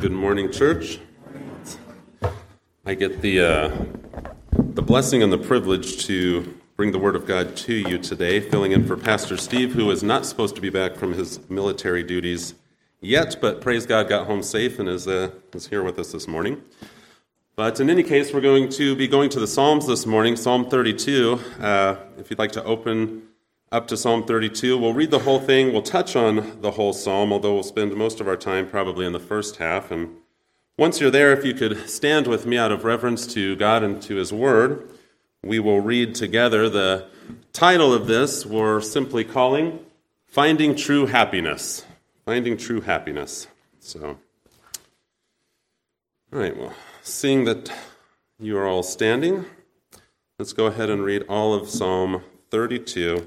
Good morning, church. I get the, uh, the blessing and the privilege to bring the Word of God to you today, filling in for Pastor Steve, who is not supposed to be back from his military duties yet, but praise God, got home safe and is, uh, is here with us this morning. But in any case, we're going to be going to the Psalms this morning, Psalm 32. Uh, if you'd like to open up to Psalm 32, we'll read the whole thing. We'll touch on the whole psalm, although we'll spend most of our time probably in the first half. And once you're there, if you could stand with me out of reverence to God and to His Word, we will read together. The title of this we're simply calling Finding True Happiness. Finding True Happiness. So, all right, well. Seeing that you are all standing, let's go ahead and read all of Psalm 32.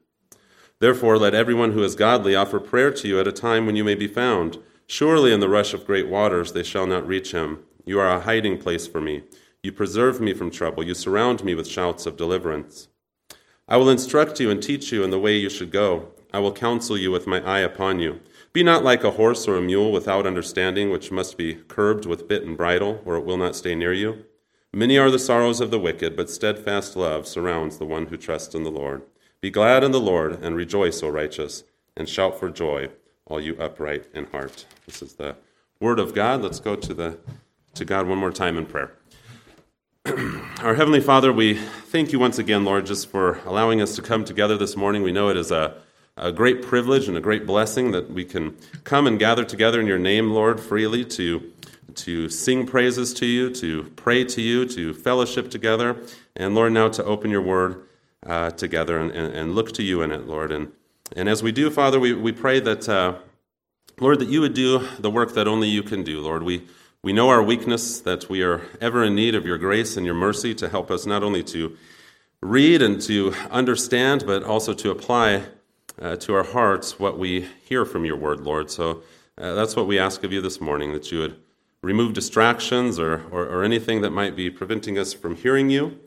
Therefore, let everyone who is godly offer prayer to you at a time when you may be found. Surely in the rush of great waters they shall not reach him. You are a hiding place for me. You preserve me from trouble. You surround me with shouts of deliverance. I will instruct you and teach you in the way you should go. I will counsel you with my eye upon you. Be not like a horse or a mule without understanding, which must be curbed with bit and bridle, or it will not stay near you. Many are the sorrows of the wicked, but steadfast love surrounds the one who trusts in the Lord. Be glad in the Lord, and rejoice, O righteous, and shout for joy, all you upright in heart. This is the word of God. Let's go to, the, to God one more time in prayer. Our Heavenly Father, we thank you once again, Lord, just for allowing us to come together this morning. We know it is a a great privilege and a great blessing that we can come and gather together in your name, Lord, freely to, to sing praises to you, to pray to you, to fellowship together, and Lord, now to open your word uh, together and, and, and, look to you in it, Lord. And, and as we do, Father, we, we pray that, uh, Lord, that you would do the work that only you can do, Lord. We, we know our weakness, that we are ever in need of your grace and your mercy to help us not only to read and to understand, but also to apply uh, to our hearts what we hear from your word, Lord. So uh, that's what we ask of you this morning, that you would remove distractions or, or, or, anything that might be preventing us from hearing you,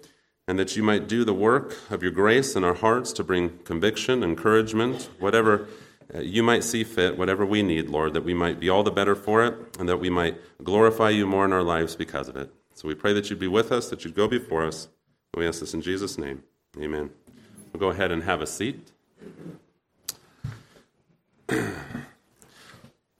and that you might do the work of your grace in our hearts to bring conviction, encouragement, whatever uh, you might see fit, whatever we need, Lord, that we might be all the better for it, and that we might glorify you more in our lives because of it. So we pray that you'd be with us, that you'd go before us. We ask this in Jesus' name. Amen. We'll go ahead and have a seat.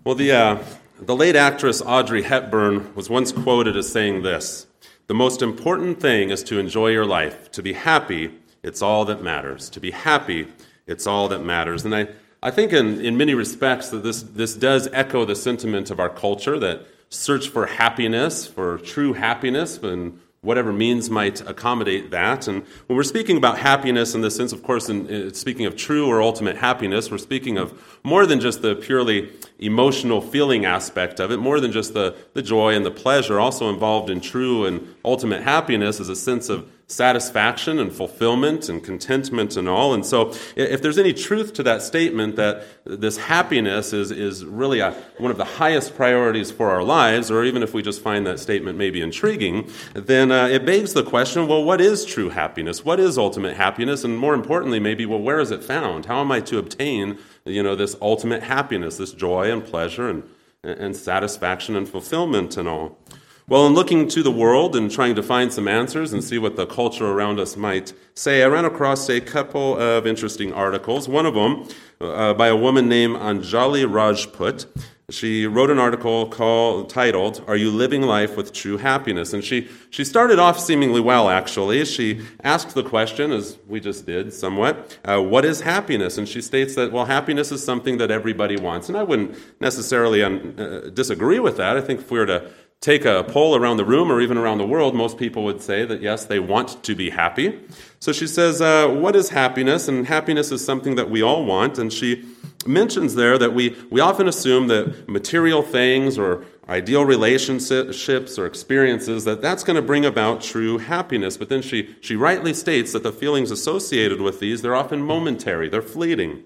well, the, uh, the late actress Audrey Hepburn was once quoted as saying this The most important thing is to enjoy your life. To be happy, it's all that matters. To be happy, it's all that matters. And I, I think in, in many respects that this, this does echo the sentiment of our culture that search for happiness, for true happiness, and whatever means might accommodate that. And when we're speaking about happiness in the sense, of course, in, in, speaking of true or ultimate happiness, we're speaking of more than just the purely emotional feeling aspect of it, more than just the, the joy and the pleasure. Also involved in true and ultimate happiness is a sense of satisfaction and fulfillment and contentment and all. And so, if there's any truth to that statement that this happiness is, is really a, one of the highest priorities for our lives, or even if we just find that statement maybe intriguing, then uh, it begs the question well, what is true happiness? What is ultimate happiness? And more importantly, maybe, well, where is it found? How am I to obtain you know, this ultimate happiness, this joy and pleasure and, and satisfaction and fulfillment and all? Well, in looking to the world and trying to find some answers and see what the culture around us might say, I ran across a couple of interesting articles. One of them uh, by a woman named Anjali Rajput. She wrote an article called, titled, Are You Living Life with True Happiness? And she, she started off seemingly well, actually. She asked the question, as we just did somewhat, uh, What is happiness? And she states that, well, happiness is something that everybody wants. And I wouldn't necessarily un- uh, disagree with that. I think if we were to take a poll around the room or even around the world, most people would say that yes, they want to be happy. So she says, uh, What is happiness? And happiness is something that we all want. And she mentions there that we, we often assume that material things or ideal relationships or experiences that that's going to bring about true happiness but then she, she rightly states that the feelings associated with these they're often momentary they're fleeting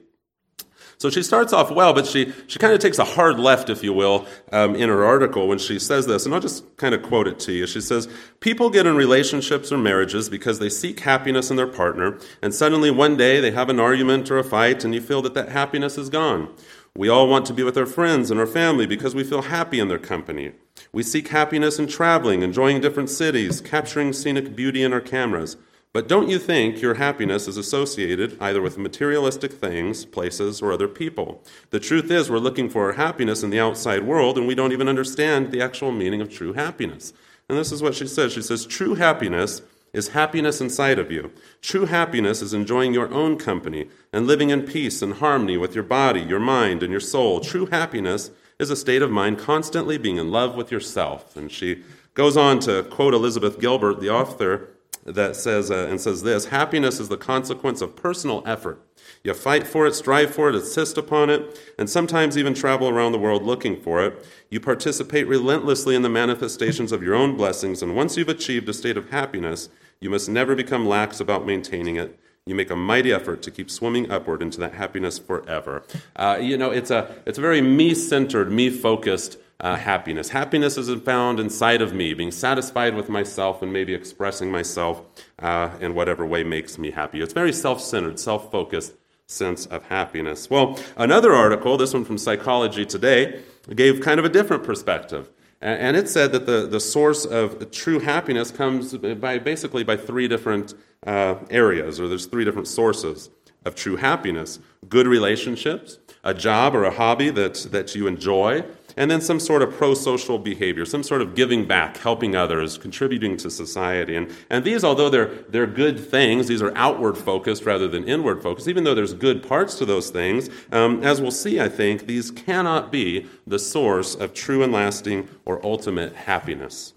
so she starts off well, but she, she kind of takes a hard left, if you will, um, in her article when she says this. And I'll just kind of quote it to you. She says, People get in relationships or marriages because they seek happiness in their partner, and suddenly one day they have an argument or a fight, and you feel that that happiness is gone. We all want to be with our friends and our family because we feel happy in their company. We seek happiness in traveling, enjoying different cities, capturing scenic beauty in our cameras. But don't you think your happiness is associated either with materialistic things, places, or other people? The truth is, we're looking for our happiness in the outside world, and we don't even understand the actual meaning of true happiness. And this is what she says She says, True happiness is happiness inside of you. True happiness is enjoying your own company and living in peace and harmony with your body, your mind, and your soul. True happiness is a state of mind constantly being in love with yourself. And she goes on to quote Elizabeth Gilbert, the author that says uh, and says this happiness is the consequence of personal effort. You fight for it strive for it insist upon it and sometimes even travel around the world looking for it. You participate relentlessly in the manifestations of your own blessings and once you've achieved a state of happiness you must never become lax about maintaining it. You make a mighty effort to keep swimming upward into that happiness forever. Uh, you know it's a it's a very me-centered me-focused uh, happiness. Happiness isn't found inside of me, being satisfied with myself and maybe expressing myself uh, in whatever way makes me happy. It's very self centered, self focused sense of happiness. Well, another article, this one from Psychology Today, gave kind of a different perspective. And it said that the, the source of true happiness comes by basically by three different uh, areas, or there's three different sources of true happiness good relationships, a job or a hobby that, that you enjoy, and then some sort of pro social behavior, some sort of giving back, helping others, contributing to society. And, and these, although they're, they're good things, these are outward focused rather than inward focused, even though there's good parts to those things, um, as we'll see, I think, these cannot be the source of true and lasting or ultimate happiness.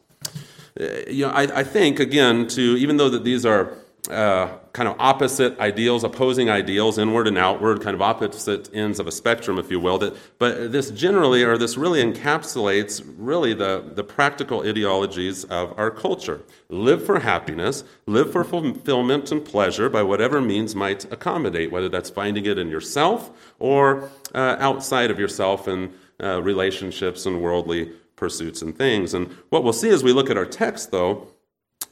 Uh, you know, I, I think, again, to even though that these are uh, kind of opposite ideals, opposing ideals, inward and outward, kind of opposite ends of a spectrum, if you will. That, but this generally, or this really encapsulates really the, the practical ideologies of our culture. Live for happiness, live for fulfillment and pleasure by whatever means might accommodate, whether that's finding it in yourself or uh, outside of yourself in uh, relationships and worldly pursuits and things. And what we'll see as we look at our text, though,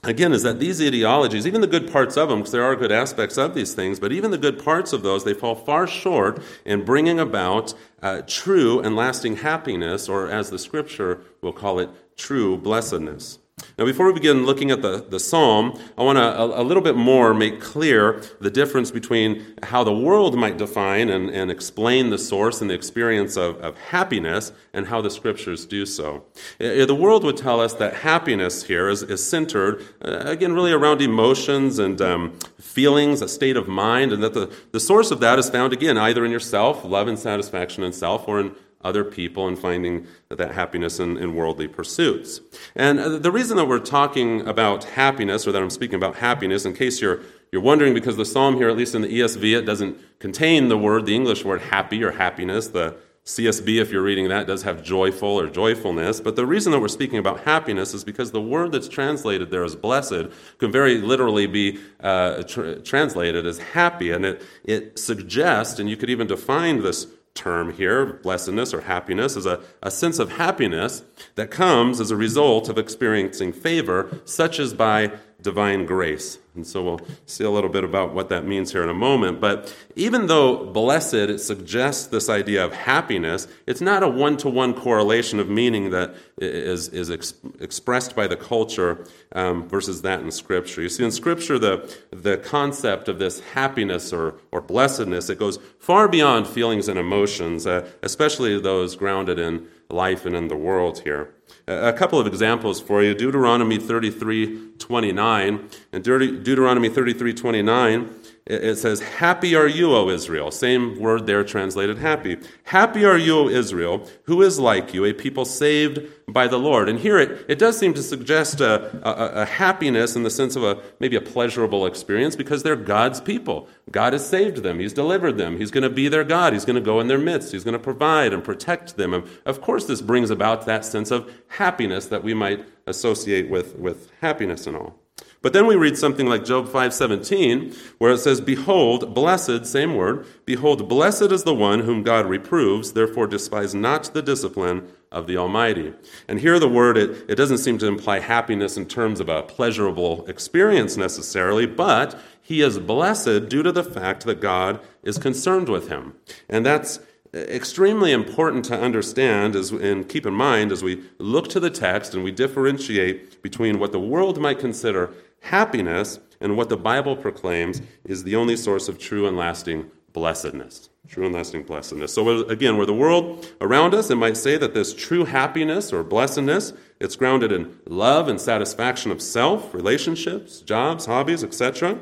again is that these ideologies, even the good parts of them, because there are good aspects of these things, but even the good parts of those, they fall far short in bringing about uh, true and lasting happiness, or as the scripture will call it, true blessedness. Now, before we begin looking at the, the psalm, I want to a, a, little bit more make clear the difference between how the world might define and, and explain the source and the experience of, of happiness and how the scriptures do so. The world would tell us that happiness here is, is centered, uh, again, really around emotions and um, feelings, a state of mind, and that the, the source of that is found, again, either in yourself, love and satisfaction in self, or in other people and finding that happiness in, in, worldly pursuits. And uh, the reason that we're talking about happiness, or that I'm speaking about happiness, in case you're, you're wondering, because the psalm here, at least in the ESV, it doesn't contain the word, the English word happy or happiness. The CSB, if you're reading that, does have joyful or joyfulness. But the reason that we're speaking about happiness is because the word that's translated there as blessed can very literally be uh, tr- translated as happy. And it, it suggests, and you could even define this term here, blessedness or happiness, is a, a sense of happiness that comes as a result of experiencing favor, such as by divine grace. And so we'll see a little bit about what that means here in a moment. But even though blessed it suggests this idea of happiness, it's not a one to one correlation of meaning that is, is ex- expressed by the culture um, versus that in Scripture. You see, in Scripture, the, the concept of this happiness or, or blessedness, it goes far beyond feelings and emotions, uh, especially those grounded in life and in the world here. A couple of examples for you. Deuteronomy 33 29. And Deuteronomy 33 29, it says, Happy are you, O Israel. Same word there translated happy. Happy are you, O Israel, who is like you, a people saved by the Lord. And here it, it does seem to suggest a, a, a happiness in the sense of a maybe a pleasurable experience because they're God's people. God has saved them, He's delivered them, He's going to be their God, He's going to go in their midst, He's going to provide and protect them. And of course, this brings about that sense of happiness that we might associate with, with happiness and all. But then we read something like Job 5:17 where it says behold blessed same word behold blessed is the one whom God reproves therefore despise not the discipline of the Almighty. And here the word it, it doesn't seem to imply happiness in terms of a pleasurable experience necessarily, but he is blessed due to the fact that God is concerned with him. And that's extremely important to understand as, and keep in mind as we look to the text and we differentiate between what the world might consider happiness and what the Bible proclaims is the only source of true and lasting blessedness. True and lasting blessedness. So again, where the world around us, it might say that this true happiness or blessedness, it's grounded in love and satisfaction of self, relationships, jobs, hobbies, etc.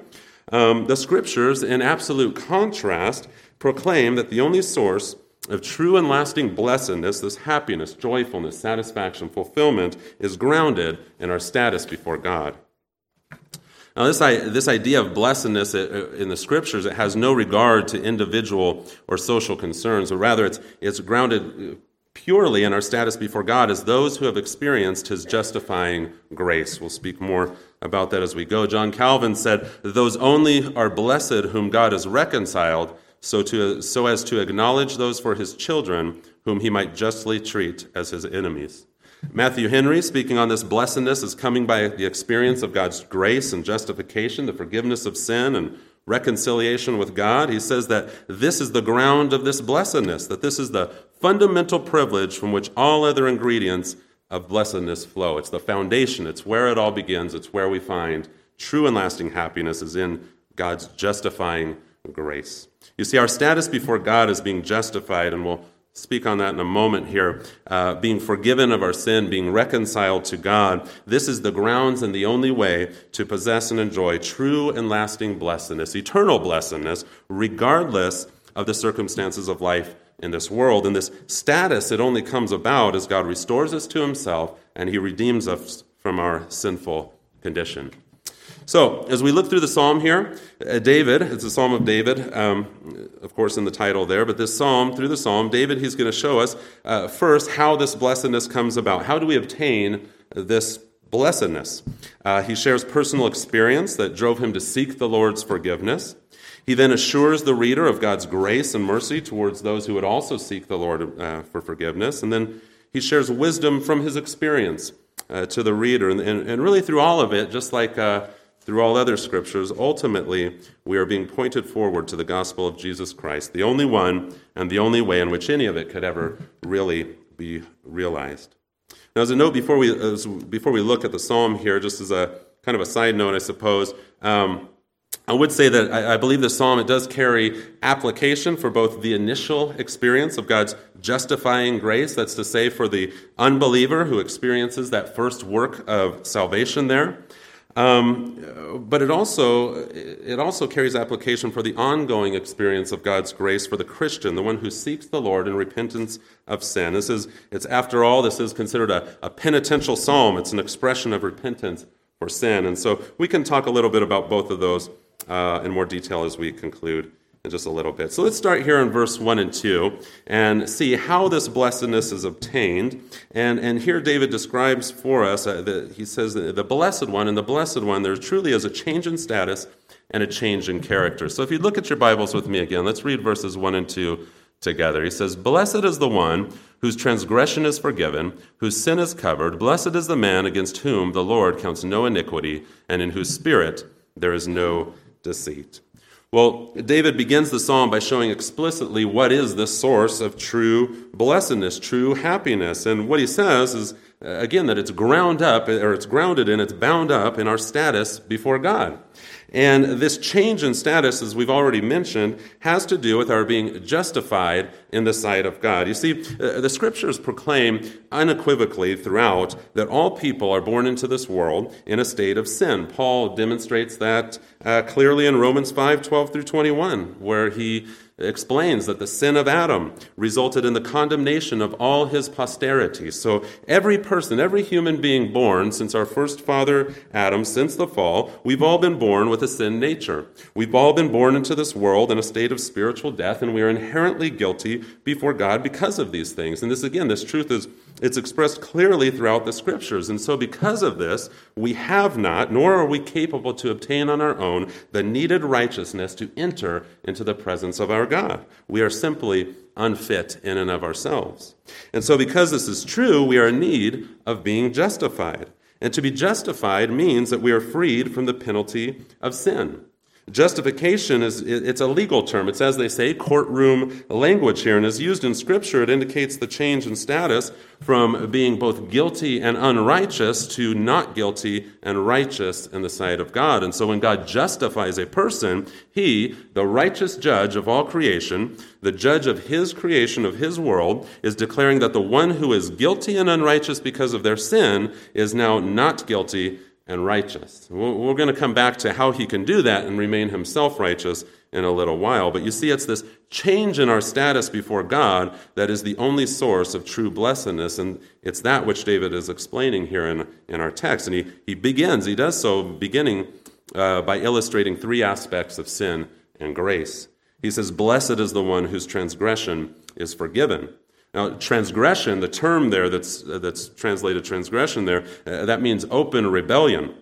Um, the scriptures, in absolute contrast, proclaim that the only source of true and lasting blessedness, this happiness, joyfulness, satisfaction, fulfillment, is grounded in our status before God. Now, this, this idea of blessedness uh, in the scriptures, it has no regard to individual or social concerns, or rather, it's, it's grounded uh, purely in our status before God as those who have experienced his justifying grace. We'll speak more about that as we go. John Calvin said, Those only are blessed whom God has reconciled, so, to, so as to acknowledge those for his children whom he might justly treat as his enemies. Matthew Henry, speaking on this blessedness, is coming by the experience of God's grace and justification, the forgiveness of sin and reconciliation with God. He says that this is the ground of this blessedness, that this is the fundamental privilege from which all other ingredients of blessedness flow. It's the foundation, it's where it all begins, it's where we find true and lasting happiness is in God's justifying grace. You see, our status before God is being justified, and we'll speak on that in a moment here. Uh, being forgiven of our sin, being reconciled to God, this is the grounds and the only way to possess and enjoy true and lasting blessedness, eternal blessedness, regardless of the circumstances of life in this world. And this status, it only comes about as God restores us to Himself and He redeems us from our sinful condition. So, as we look through the psalm here, uh, David, it's a psalm of David, um, of course, in the title there, but this psalm, through the psalm, David, he's going to show us uh, first how this blessedness comes about. How do we obtain this blessedness? Uh, he shares personal experience that drove him to seek the Lord's forgiveness. He then assures the reader of God's grace and mercy towards those who would also seek the Lord uh, for forgiveness. And then he shares wisdom from his experience uh, to the reader. And, and, and, really, through all of it, just like uh, through all other scriptures, ultimately, we are being pointed forward to the gospel of Jesus Christ, the only one and the only way in which any of it could ever really be realized. Now, as a note before we, as, before we look at the psalm here, just as a kind of a side note, I suppose, um, I would say that I, I believe the psalm it does carry application for both the initial experience of God's justifying grace, that's to say, for the unbeliever who experiences that first work of salvation there, um, but it also, it also carries application for the ongoing experience of God's grace for the Christian, the one who seeks the Lord in repentance of sin. This is, it's after all, this is considered a, a penitential psalm. It's an expression of repentance for sin. And so we can talk a little bit about both of those uh, in more detail as we conclude in just a little bit. So let's start here in verse 1 and 2 and see how this blessedness is obtained. And, and here David describes for us, uh, he says, the, the blessed one and the blessed one, there truly is a change in status and a change in character. So if you look at your Bibles with me again, let's read verses 1 and 2 together. He says, Blessed is the one whose transgression is forgiven, whose sin is covered. Blessed is the man against whom the Lord counts no iniquity, and in whose spirit there is no deceit. Well, David begins the psalm by showing explicitly what is the source of true blessedness, true happiness. And what he says is, uh, again, that it's ground up, or it's grounded in, it's bound up in our status before God. And this change in status, as we've already mentioned, has to do with our being justified in the sight of God. You see, uh, the scriptures proclaim unequivocally throughout that all people are born into this world in a state of sin. Paul demonstrates that uh, clearly in Romans 5 12 through 21, where he explains that the sin of Adam resulted in the condemnation of all his posterity. So every person, every human being born since our first father Adam, since the fall, we've all been born with a sin nature. We've all been born into this world in a state of spiritual death, and we are inherently guilty before God because of these things. And this, again, this truth is it's expressed clearly throughout the scriptures. And so, because of this, we have not, nor are we capable to obtain on our own, the needed righteousness to enter into the presence of our God. We are simply unfit in and of ourselves. And so, because this is true, we are in need of being justified. And to be justified means that we are freed from the penalty of sin. Justification is it's a legal term. It's as they say courtroom language here and is used in scripture it indicates the change in status from being both guilty and unrighteous to not guilty and righteous in the sight of God. And so when God justifies a person, he, the righteous judge of all creation, the judge of his creation of his world is declaring that the one who is guilty and unrighteous because of their sin is now not guilty and righteous. We're going to come back to how he can do that and remain himself righteous in a little while. But you see, it's this change in our status before God that is the only source of true blessedness. And it's that which David is explaining here in, in our text. And he, he begins, he does so beginning uh, by illustrating three aspects of sin and grace. He says, Blessed is the one whose transgression is forgiven. Now, transgression, the term there that's, that's translated transgression there, uh, that means open rebellion.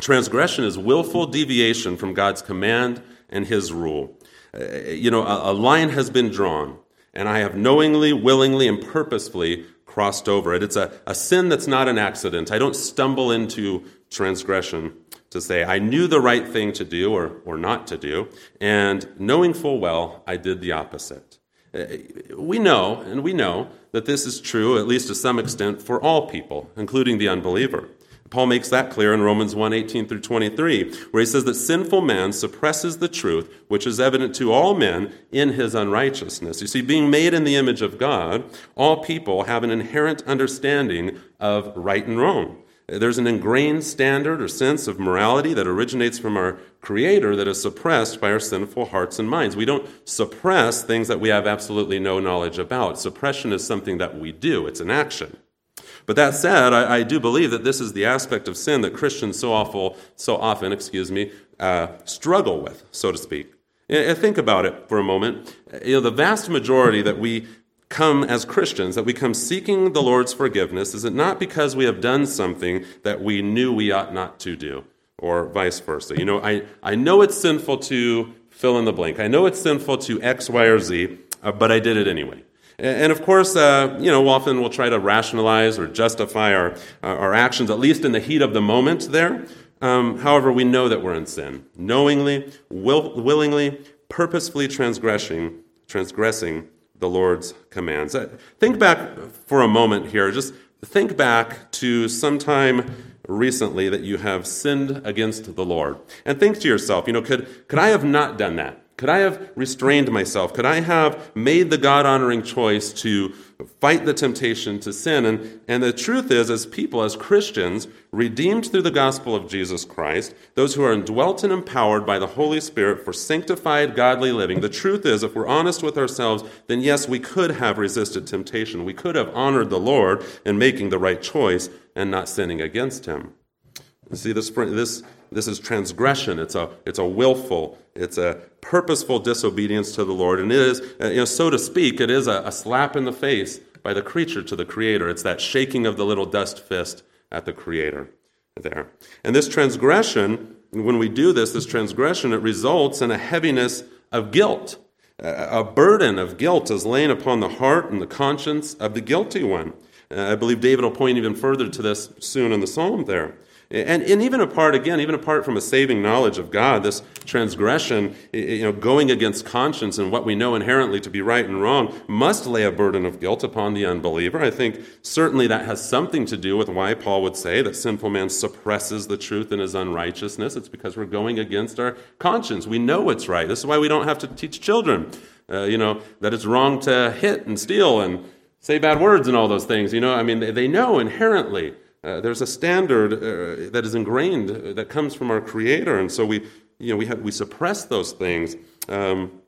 Transgression is willful deviation from God's command and his rule. Uh, you know, a, a line has been drawn, and I have knowingly, willingly, and purposefully crossed over it. It's a, a sin that's not an accident. I don't stumble into transgression to say, I knew the right thing to do or, or not to do, and knowing full well, I did the opposite. Uh, we know, and we know, that this is true, at least to some extent, for all people, including the unbeliever. Paul makes that clear in Romans 1 18 through 23, where he says that sinful man suppresses the truth, which is evident to all men in his unrighteousness. You see, being made in the image of God, all people have an inherent understanding of right and wrong. There's an ingrained standard or sense of morality that originates from our Creator that is suppressed by our sinful hearts and minds. We don't suppress things that we have absolutely no knowledge about. Suppression is something that we do, it's an action. But that said, I, I do believe that this is the aspect of sin that Christians so awful, so often, excuse me, uh, struggle with, so to speak. And think about it for a moment. You know, the vast majority that we come as Christians, that we come seeking the Lord's forgiveness, is it not because we have done something that we knew we ought not to do, or vice versa? You know, I, I know it's sinful to fill in the blank. I know it's sinful to X, Y, or Z, uh, but I did it anyway. And, and of course, uh, you know, often we'll try to rationalize or justify our, our actions, at least in the heat of the moment there. Um, however, we know that we're in sin, knowingly, will, willingly, purposefully transgressing, transgressing the Lord's commands. Uh, think back for a moment here. Just think back to sometime recently that you have sinned against the Lord. And think to yourself, you know, could, could I have not done that? Could I have restrained myself? Could I have made the God honoring choice to fight the temptation to sin? And, and the truth is, as people, as Christians, redeemed through the gospel of Jesus Christ, those who are indwelt and empowered by the Holy Spirit for sanctified, godly living, the truth is, if we're honest with ourselves, then yes, we could have resisted temptation. We could have honored the Lord in making the right choice and not sinning against Him. See, this, this, this is transgression. It's a, it's a willful, it's a purposeful disobedience to the Lord. And it is, uh, you know, so to speak, it is a, a slap in the face by the creature to the Creator. It's that shaking of the little dust fist at the Creator there. And this transgression, when we do this, this transgression, it results in a heaviness of guilt. A burden of guilt is laying upon the heart and the conscience of the guilty one. Uh, I believe David will point even further to this soon in the psalm there. And, and even apart, again, even apart from a saving knowledge of God, this transgression, you know, going against conscience and what we know inherently to be right and wrong, must lay a burden of guilt upon the unbeliever. I think certainly that has something to do with why Paul would say that sinful man suppresses the truth in his unrighteousness. It's because we're going against our conscience. We know what's right. This is why we don't have to teach children, uh, you know, that it's wrong to hit and steal and say bad words and all those things. You know, I mean, they, they know inherently uh, there's a standard uh, that is ingrained uh, that comes from our Creator, and so we, you know, we have we suppress those things. Um,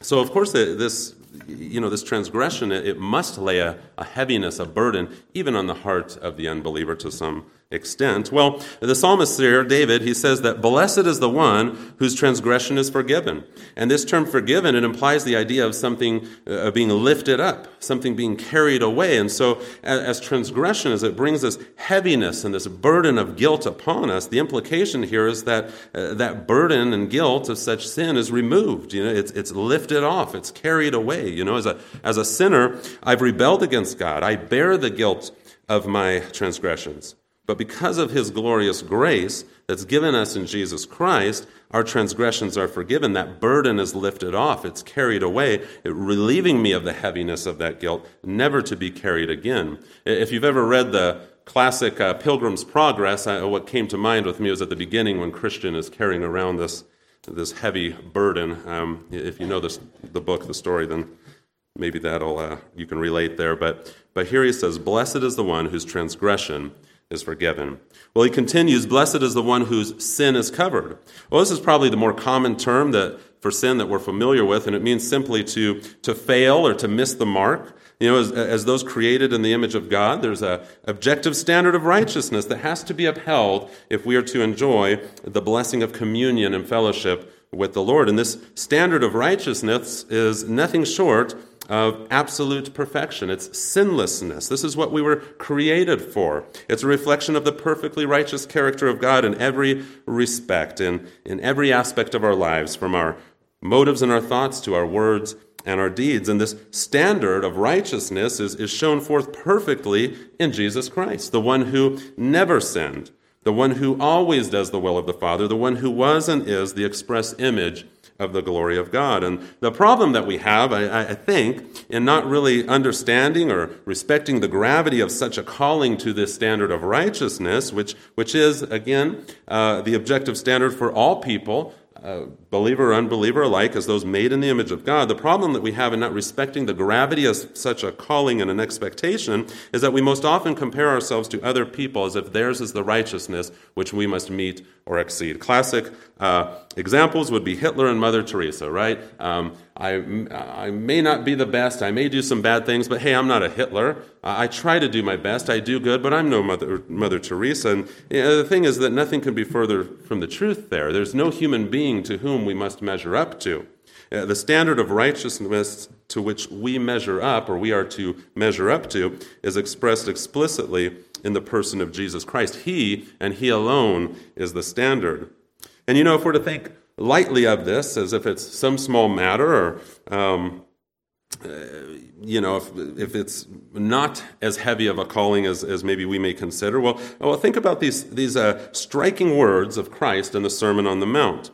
so of course, this you know this transgression it, must lay a, a, heaviness, a burden, even on the heart of the unbeliever to some extent. Well, the psalmist here, David, he says that blessed is the one whose transgression is forgiven. And this term forgiven, it implies the idea of something uh, being lifted up, something being carried away. And so, as, as transgression, as it brings this heaviness and this burden of guilt upon us, the implication here is that uh, that burden and guilt of such sin is removed. You know, it's, it's lifted off, it's carried away. You know, as a, as a sinner, I've rebelled against God. I bear the guilt of my transgressions. But because of his glorious grace that's given us in Jesus Christ, our transgressions are forgiven. That burden is lifted off. It's carried away, relieving me of the heaviness of that guilt, never to be carried again. If you've ever read the classic uh, Pilgrim's Progress, uh, what came to mind with me was at the beginning when Christian is carrying around this, this heavy burden. Um, if you know this, the book, the story, then maybe that'll, uh, you can relate there. But, but here he says, Blessed is the one whose transgression is forgiven. Well, he continues, Blessed is the one whose sin is covered. Well, this is probably the more common term that, for sin that we're familiar with, and it means simply to, to fail or to miss the mark. You know, as, as those created in the image of God, there's a objective standard of righteousness that has to be upheld if we are to enjoy the blessing of communion and fellowship with the Lord. And this standard of righteousness is nothing short of absolute perfection. It's sinlessness. This is what we were created for. It's a reflection of the perfectly righteous character of God in every respect, in, in every aspect of our lives, from our motives and our thoughts to our words and our deeds. And this standard of righteousness is, is shown forth perfectly in Jesus Christ, the one who never sinned, the one who always does the will of the Father, the one who was and is the express image of the glory of God. And the problem that we have, I, I, think, in not really understanding or respecting the gravity of such a calling to this standard of righteousness, which, which is, again, uh, the objective standard for all people, uh, believer or unbeliever alike, as those made in the image of God. The problem that we have in not respecting the gravity of such a calling and an expectation is that we most often compare ourselves to other people as if theirs is the righteousness which we must meet or exceed. Classic uh, examples would be Hitler and Mother Teresa, right? Um, I, I may not be the best, I may do some bad things, but hey, I'm not a Hitler. I, I try to do my best, I do good, but I'm no Mother, Mother Teresa. And you know, the thing is that nothing can be further from the truth there. There's no human being to whom we must measure up to. Uh, the standard of righteousness to which we measure up, or we are to measure up to, is expressed explicitly in the person of Jesus Christ. He and He alone is the standard. And you know, if we're to think lightly of this as if it's some small matter or um, uh, you know, if, if it's not as heavy of a calling as, as maybe we may consider, well, well think about these, these uh, striking words of Christ in the Sermon on the Mount.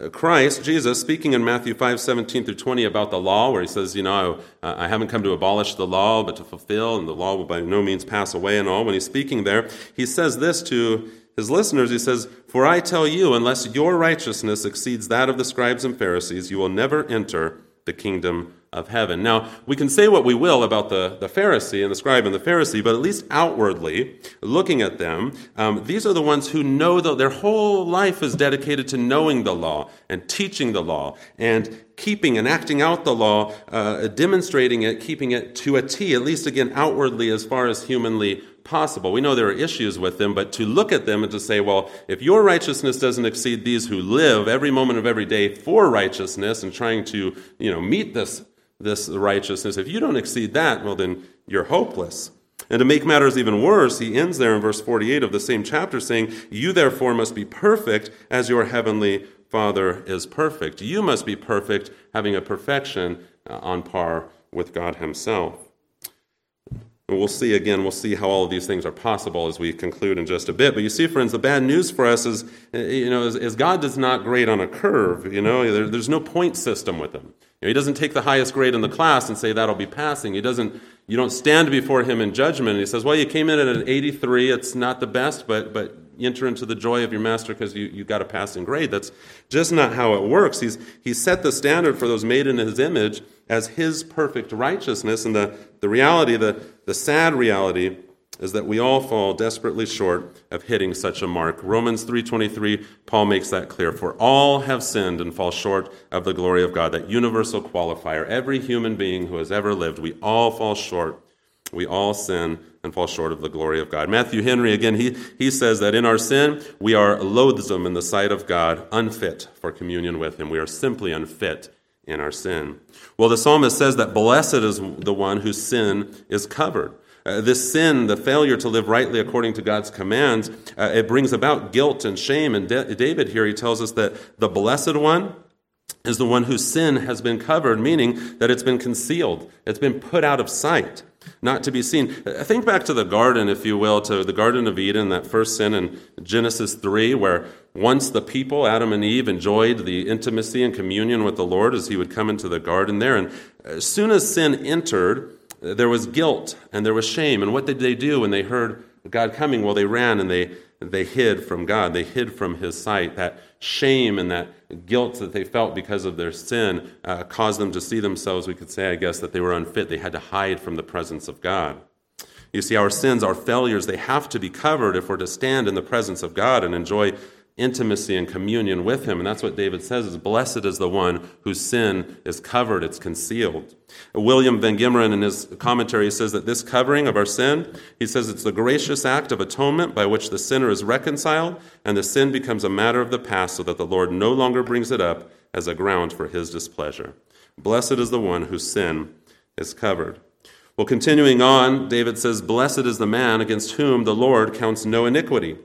Uh, Christ, Jesus, speaking in Matthew 5, 17 through 20 about the law, where he says, You know, I, I haven't come to abolish the law, but to fulfill, and the law will by no means pass away and all. When he's speaking there, he says this to his listeners, he says, For I tell you, unless your righteousness exceeds that of the scribes and Pharisees, you will never enter the kingdom of heaven. Now, we can say what we will about the, the Pharisee and the scribe and the Pharisee, but at least outwardly, looking at them, um, these are the ones who know that their whole life is dedicated to knowing the law and teaching the law and keeping and acting out the law, uh, demonstrating it, keeping it to a T, at least again outwardly as far as humanly possible. We know there are issues with them, but to look at them and to say, well, if your righteousness doesn't exceed these who live every moment of every day for righteousness and trying to, you know, meet this, this righteousness, if you don't exceed that, well, then you're hopeless. And to make matters even worse, he ends there in verse 48 of the same chapter saying, You therefore must be perfect as your heavenly Father is perfect. You must be perfect, having a perfection uh, on par with God Himself. And we'll see again, we'll see how all of these things are possible as we conclude in just a bit. But you see, friends, the bad news for us is, you know, is, is God does not grade on a curve. You know, there, there's no point system with him. Know, he doesn't take the highest grade in the class and say that'll be passing. He doesn't, you don't stand before him in judgment. He says, well, you came in at an 83. It's not the best, but, but enter into the joy of your master because you, you got a passing grade. That's just not how it works. He's, he's set the standard for those made in his image as his perfect righteousness. And the, the reality, the, the sad reality, is that we all fall desperately short of hitting such a mark. Romans 3:23 Paul makes that clear for all have sinned and fall short of the glory of God that universal qualifier every human being who has ever lived we all fall short we all sin and fall short of the glory of God. Matthew Henry again he he says that in our sin we are loathsome in the sight of God unfit for communion with him we are simply unfit in our sin. Well, the psalmist says that blessed is the one whose sin is covered. Uh, this sin, the failure to live rightly according to God's commands, uh, it brings about guilt and shame. And De- David here, he tells us that the blessed one is the one whose sin has been covered, meaning that it's been concealed, it's been put out of sight, not to be seen. Uh, think back to the garden, if you will, to the Garden of Eden, that first sin in Genesis 3, where once the people, Adam and Eve, enjoyed the intimacy and communion with the Lord as he would come into the garden there. And as soon as sin entered, there was guilt and there was shame. And what did they do when they heard God coming? Well, they ran and they, they hid from God. They hid from his sight. That shame and that guilt that they felt because of their sin uh, caused them to see themselves, we could say, I guess, that they were unfit. They had to hide from the presence of God. You see, our sins, our failures, they have to be covered if we're to stand in the presence of God and enjoy intimacy and communion with him. And that's what David says is blessed is the one whose sin is covered, it's concealed. William Van Gemeren in his commentary says that this covering of our sin, he says it's the gracious act of atonement by which the sinner is reconciled and the sin becomes a matter of the past so that the Lord no longer brings it up as a ground for his displeasure. Blessed is the one whose sin is covered. Well, continuing on, David says, Blessed is the man against whom the Lord counts no iniquity.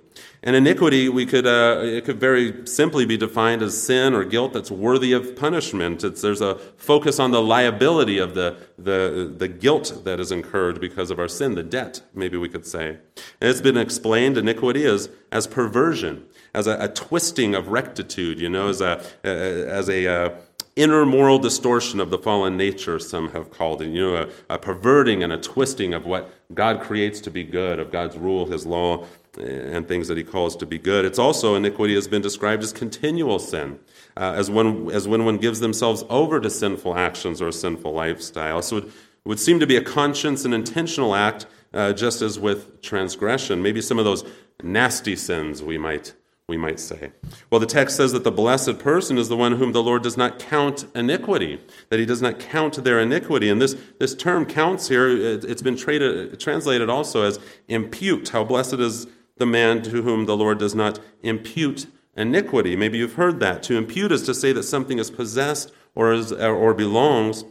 And iniquity, we could, uh, it could very simply be defined as sin or guilt that's worthy of punishment. It's, there's a focus on the liability of the, the, the guilt that is incurred because of our sin, the debt, maybe we could say. And it's been explained, iniquity, as, as perversion, as a, a twisting of rectitude, you know, as a, as a, uh, inner moral distortion of the fallen nature, some have called it. You know, a, a, perverting and a twisting of what God creates to be good, of God's rule, His law, and things that he calls to be good. It's also iniquity has been described as continual sin, uh, as when as when one gives themselves over to sinful actions or a sinful lifestyle. So it would seem to be a conscious and intentional act, uh, just as with transgression. Maybe some of those nasty sins we might we might say. Well, the text says that the blessed person is the one whom the Lord does not count iniquity, that he does not count their iniquity. And this, this term counts here, it's been traded, translated also as impute. How blessed is the man to whom the Lord does not impute iniquity. Maybe you've heard that. To impute is to say that something is possessed or, is, or belongs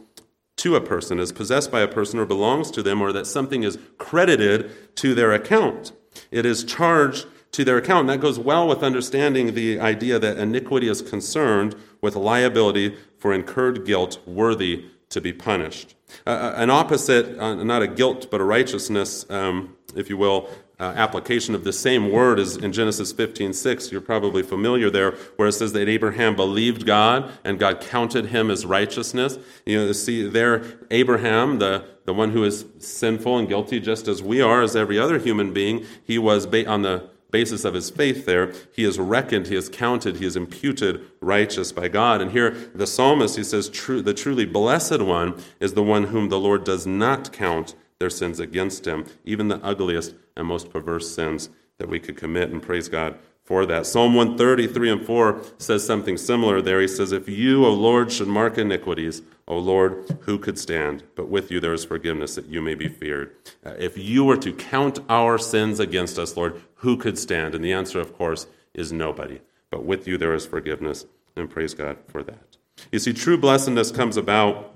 to a person, is possessed by a person or belongs to them, or that something is credited to their account. It is charged to their account. And that goes well with understanding the idea that iniquity is concerned with liability for incurred guilt worthy to be punished. Uh, an opposite, uh, not a guilt, but a righteousness, um, if you will, uh, application of the same word is in Genesis 15 6. You're probably familiar there, where it says that Abraham believed God and God counted him as righteousness. You know, see there, Abraham, the, the one who is sinful and guilty just as we are, as every other human being, he was ba- on the basis of his faith there, he is reckoned, he is counted, he is imputed righteous by God. And here the psalmist, he says, the truly blessed one is the one whom the Lord does not count their sins against him, even the ugliest and most perverse sins that we could commit. And praise God for that. Psalm 133 and 4 says something similar there. He says, If you, O Lord, should mark iniquities, O Lord, who could stand? But with you there is forgiveness that you may be feared. Uh, if you were to count our sins against us, Lord, who could stand? And the answer, of course, is nobody. But with you there is forgiveness, and praise God for that. You see, true blessedness comes about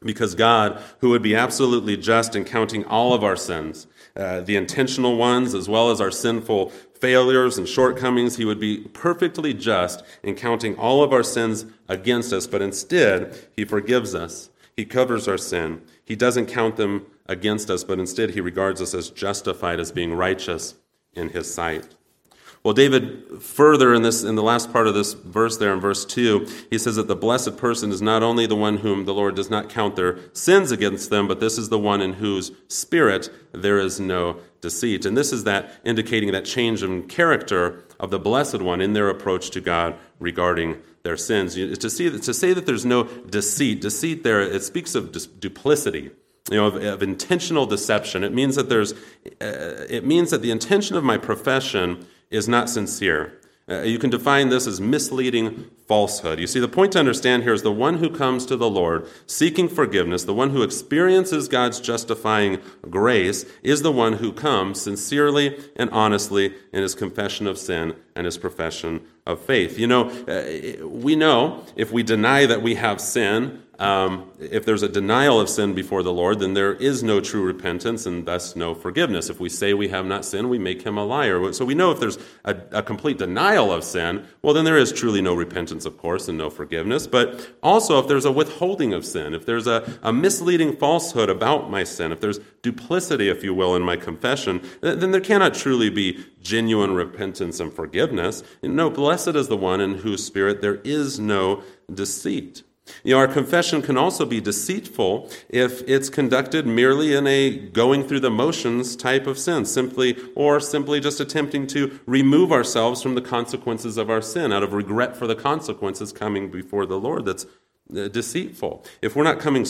because God, who would be absolutely just in counting all of our sins, uh, the intentional ones as well as our sinful failures and shortcomings, he would be perfectly just in counting all of our sins against us, but instead, he forgives us. He covers our sin. He doesn't count them against us, but instead he regards us as justified, as being righteous in his sight. Well, David further in this in the last part of this verse there in verse 2, he says that the blessed person is not only the one whom the Lord does not count their sins against them, but this is the one in whose spirit there is no deceit. And this is that indicating that change in character of the blessed one in their approach to God regarding their sins. To, see, to say that there's no deceit, deceit there, it speaks of duplicity you know, of, of, intentional deception. It means that there's, uh, it means that the intention of my profession is not sincere. Uh, you can define this as misleading falsehood. You see, the point to understand here is the one who comes to the Lord seeking forgiveness, the one who experiences God's justifying grace, is the one who comes sincerely and honestly in his confession of sin and his profession of faith. You know, uh, we know if we deny that we have sin, um, if there's a denial of sin before the Lord, then there is no true repentance and thus no forgiveness. If we say we have not sinned, we make him a liar. So we know if there's a, a complete denial of sin, well, then there is truly no repentance, of course, and no forgiveness. But also, if there's a withholding of sin, if there's a, a misleading falsehood about my sin, if there's duplicity, if you will, in my confession, then there cannot truly be genuine repentance and forgiveness. No, blessed is the one in whose spirit there is no deceit. You know, our confession can also be deceitful if it's conducted merely in a going through the motions type of sin, simply or simply just attempting to remove ourselves from the consequences of our sin out of regret for the consequences coming before the Lord. That's uh, deceitful. If we're not coming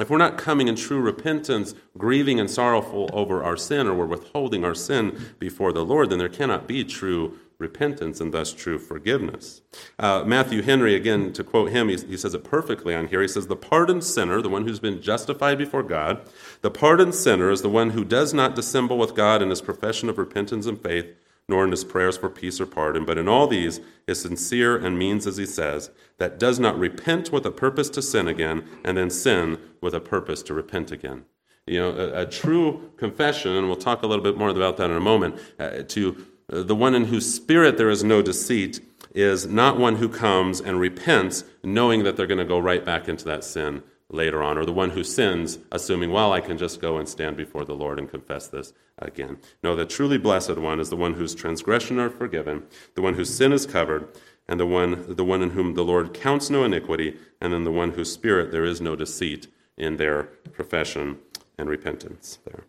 if we're not coming in true repentance, grieving and sorrowful over our sin, or we're withholding our sin before the Lord, then there cannot be true repentance and thus true forgiveness. Uh, Matthew Henry, again, to quote him, he, he says it perfectly on here. He says, The pardoned sinner, the one who's been justified before God, the pardoned sinner is the one who does not dissemble with God in his profession of repentance and faith, nor in his prayers for peace or pardon, but in all these is sincere and means, as he says, that does not repent with a purpose to sin again, and then sin with a purpose to repent again. You know, a, a true confession, and we'll talk a little bit more about that in a moment, uh, to the one in whose spirit there is no deceit is not one who comes and repents knowing that they're going to go right back into that sin later on, or the one who sins assuming, well, I can just go and stand before the Lord and confess this again. No, the truly blessed one is the one whose transgression are forgiven, the one whose sin is covered, and the one, the one in whom the Lord counts no iniquity, and then the one whose spirit there is no deceit in their profession and repentance there.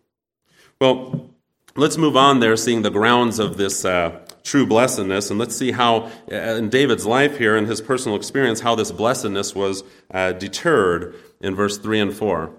Well, let's move on there, seeing the grounds of this uh, true blessedness, and let's see how, uh, in David's life here, in his personal experience, how this blessedness was uh, deterred in verse 3 and 4.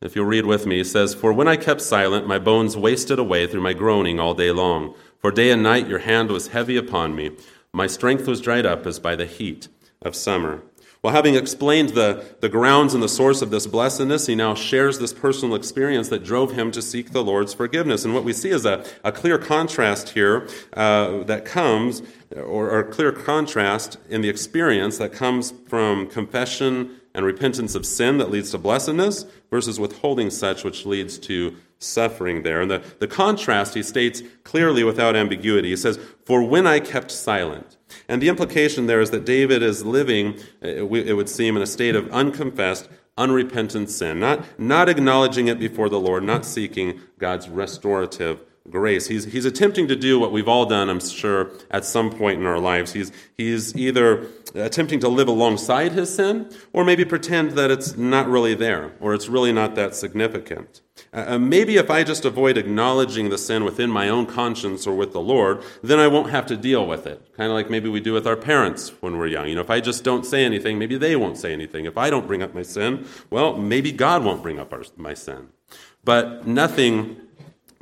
If you'll read with me, he says, For when I kept silent, my bones wasted away through my groaning all day long. For day and night your hand was heavy upon me. My strength was dried up as by the heat of summer. Well, having explained the, the grounds and the source of this blessedness, he now shares this personal experience that drove him to seek the Lord's forgiveness. And what we see is a, a clear contrast here uh, that comes, or, or a clear contrast in the experience that comes from confession and repentance of sin that leads to blessedness versus withholding such, which leads to suffering there. And the, the contrast he states clearly without ambiguity. He says, For when I kept silent, and the implication there is that David is living, it would seem, in a state of unconfessed, unrepentant sin, not, not acknowledging it before the Lord, not seeking God's restorative grace. He's, he's attempting to do what we've all done, I'm sure, at some point in our lives. He's, he's either attempting to live alongside his sin or maybe pretend that it's not really there or it's really not that significant. Uh, maybe if I just avoid acknowledging the sin within my own conscience or with the Lord, then I won't have to deal with it. Kind of like maybe we do with our parents when we're young. You know, if I just don't say anything, maybe they won't say anything. If I don't bring up my sin, well, maybe God won't bring up our, my sin. But nothing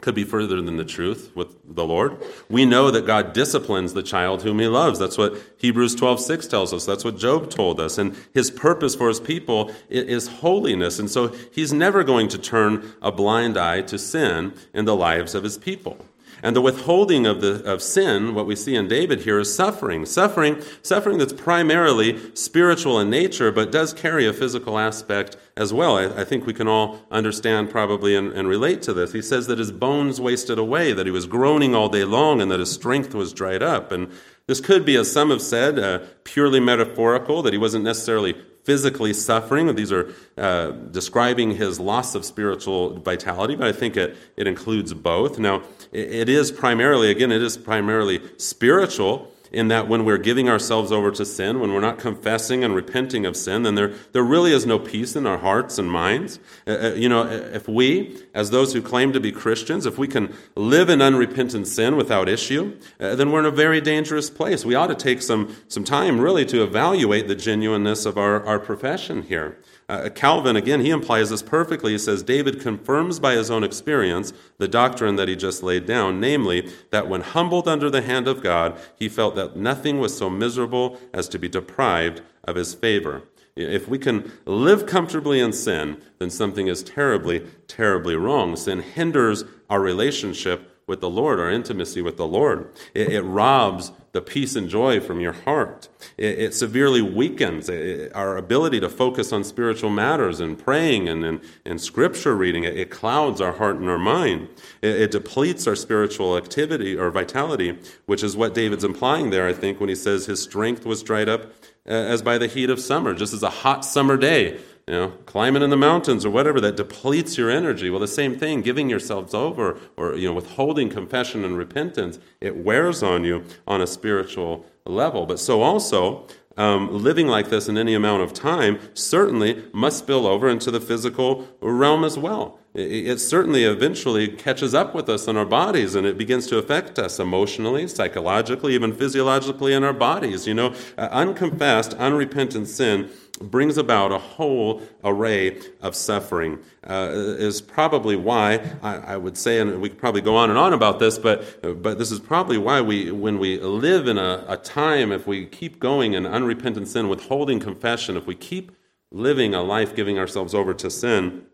could be further than the truth with the Lord. We know that God disciplines the child whom he loves. That's what Hebrews 12, 6 tells us. That's what Job told us. And his purpose for his people is holiness. And so he's never going to turn a blind eye to sin in the lives of his people. And the withholding of, the, of sin, what we see in David here, is suffering. Suffering, suffering that's primarily spiritual in nature, but does carry a physical aspect as well. I, I think we can all understand probably and, and relate to this. He says that his bones wasted away, that he was groaning all day long, and that his strength was dried up. And this could be, as some have said, uh, purely metaphorical, that he wasn't necessarily physically suffering. These are uh, describing his loss of spiritual vitality, but I think it, it includes both. Now, it, it is primarily, again, it is primarily spiritual in that when we're giving ourselves over to sin, when we're not confessing and repenting of sin, then there, there really is no peace in our hearts and minds. Uh, uh you know, if we, as those who claim to be Christians, if we can live in unrepentant sin without issue, uh, then we're in a very dangerous place. We ought to take some, some time really to evaluate the genuineness of our, our profession here. Uh, Calvin, again, he implies this perfectly. He says David confirms by his own experience the doctrine that he just laid down, namely, that when humbled under the hand of God, he felt that nothing was so miserable as to be deprived of his favor. If we can live comfortably in sin, then something is terribly, terribly wrong. Sin hinders our relationship with the Lord, our intimacy with the Lord. It, it robs the peace and joy from your heart. It, it severely weakens our ability to focus on spiritual matters and praying and, and, and scripture reading. It, it, clouds our heart and our mind. It, depletes our spiritual activity or vitality, which is what David's implying there, I think, when he says his strength was dried up uh, as by the heat of summer, just as a hot summer day you know, climbing in the mountains or whatever that depletes your energy. Well, the same thing, giving yourselves over or, you know, withholding confession and repentance, it wears on you on a spiritual level. But so also, um, living like this in any amount of time certainly must spill over into the physical realm as well. It, it certainly eventually catches up with us in our bodies and it begins to affect us emotionally, psychologically, even physiologically in our bodies. You know, uh, unconfessed, unrepentant sin brings about a whole array of suffering. Uh, is probably why I, I, would say, and we could probably go on and on about this, but but this is probably why we, when we live in a, a time, if we keep going in unrepentant sin, withholding confession, if we keep living a life giving ourselves over to sin,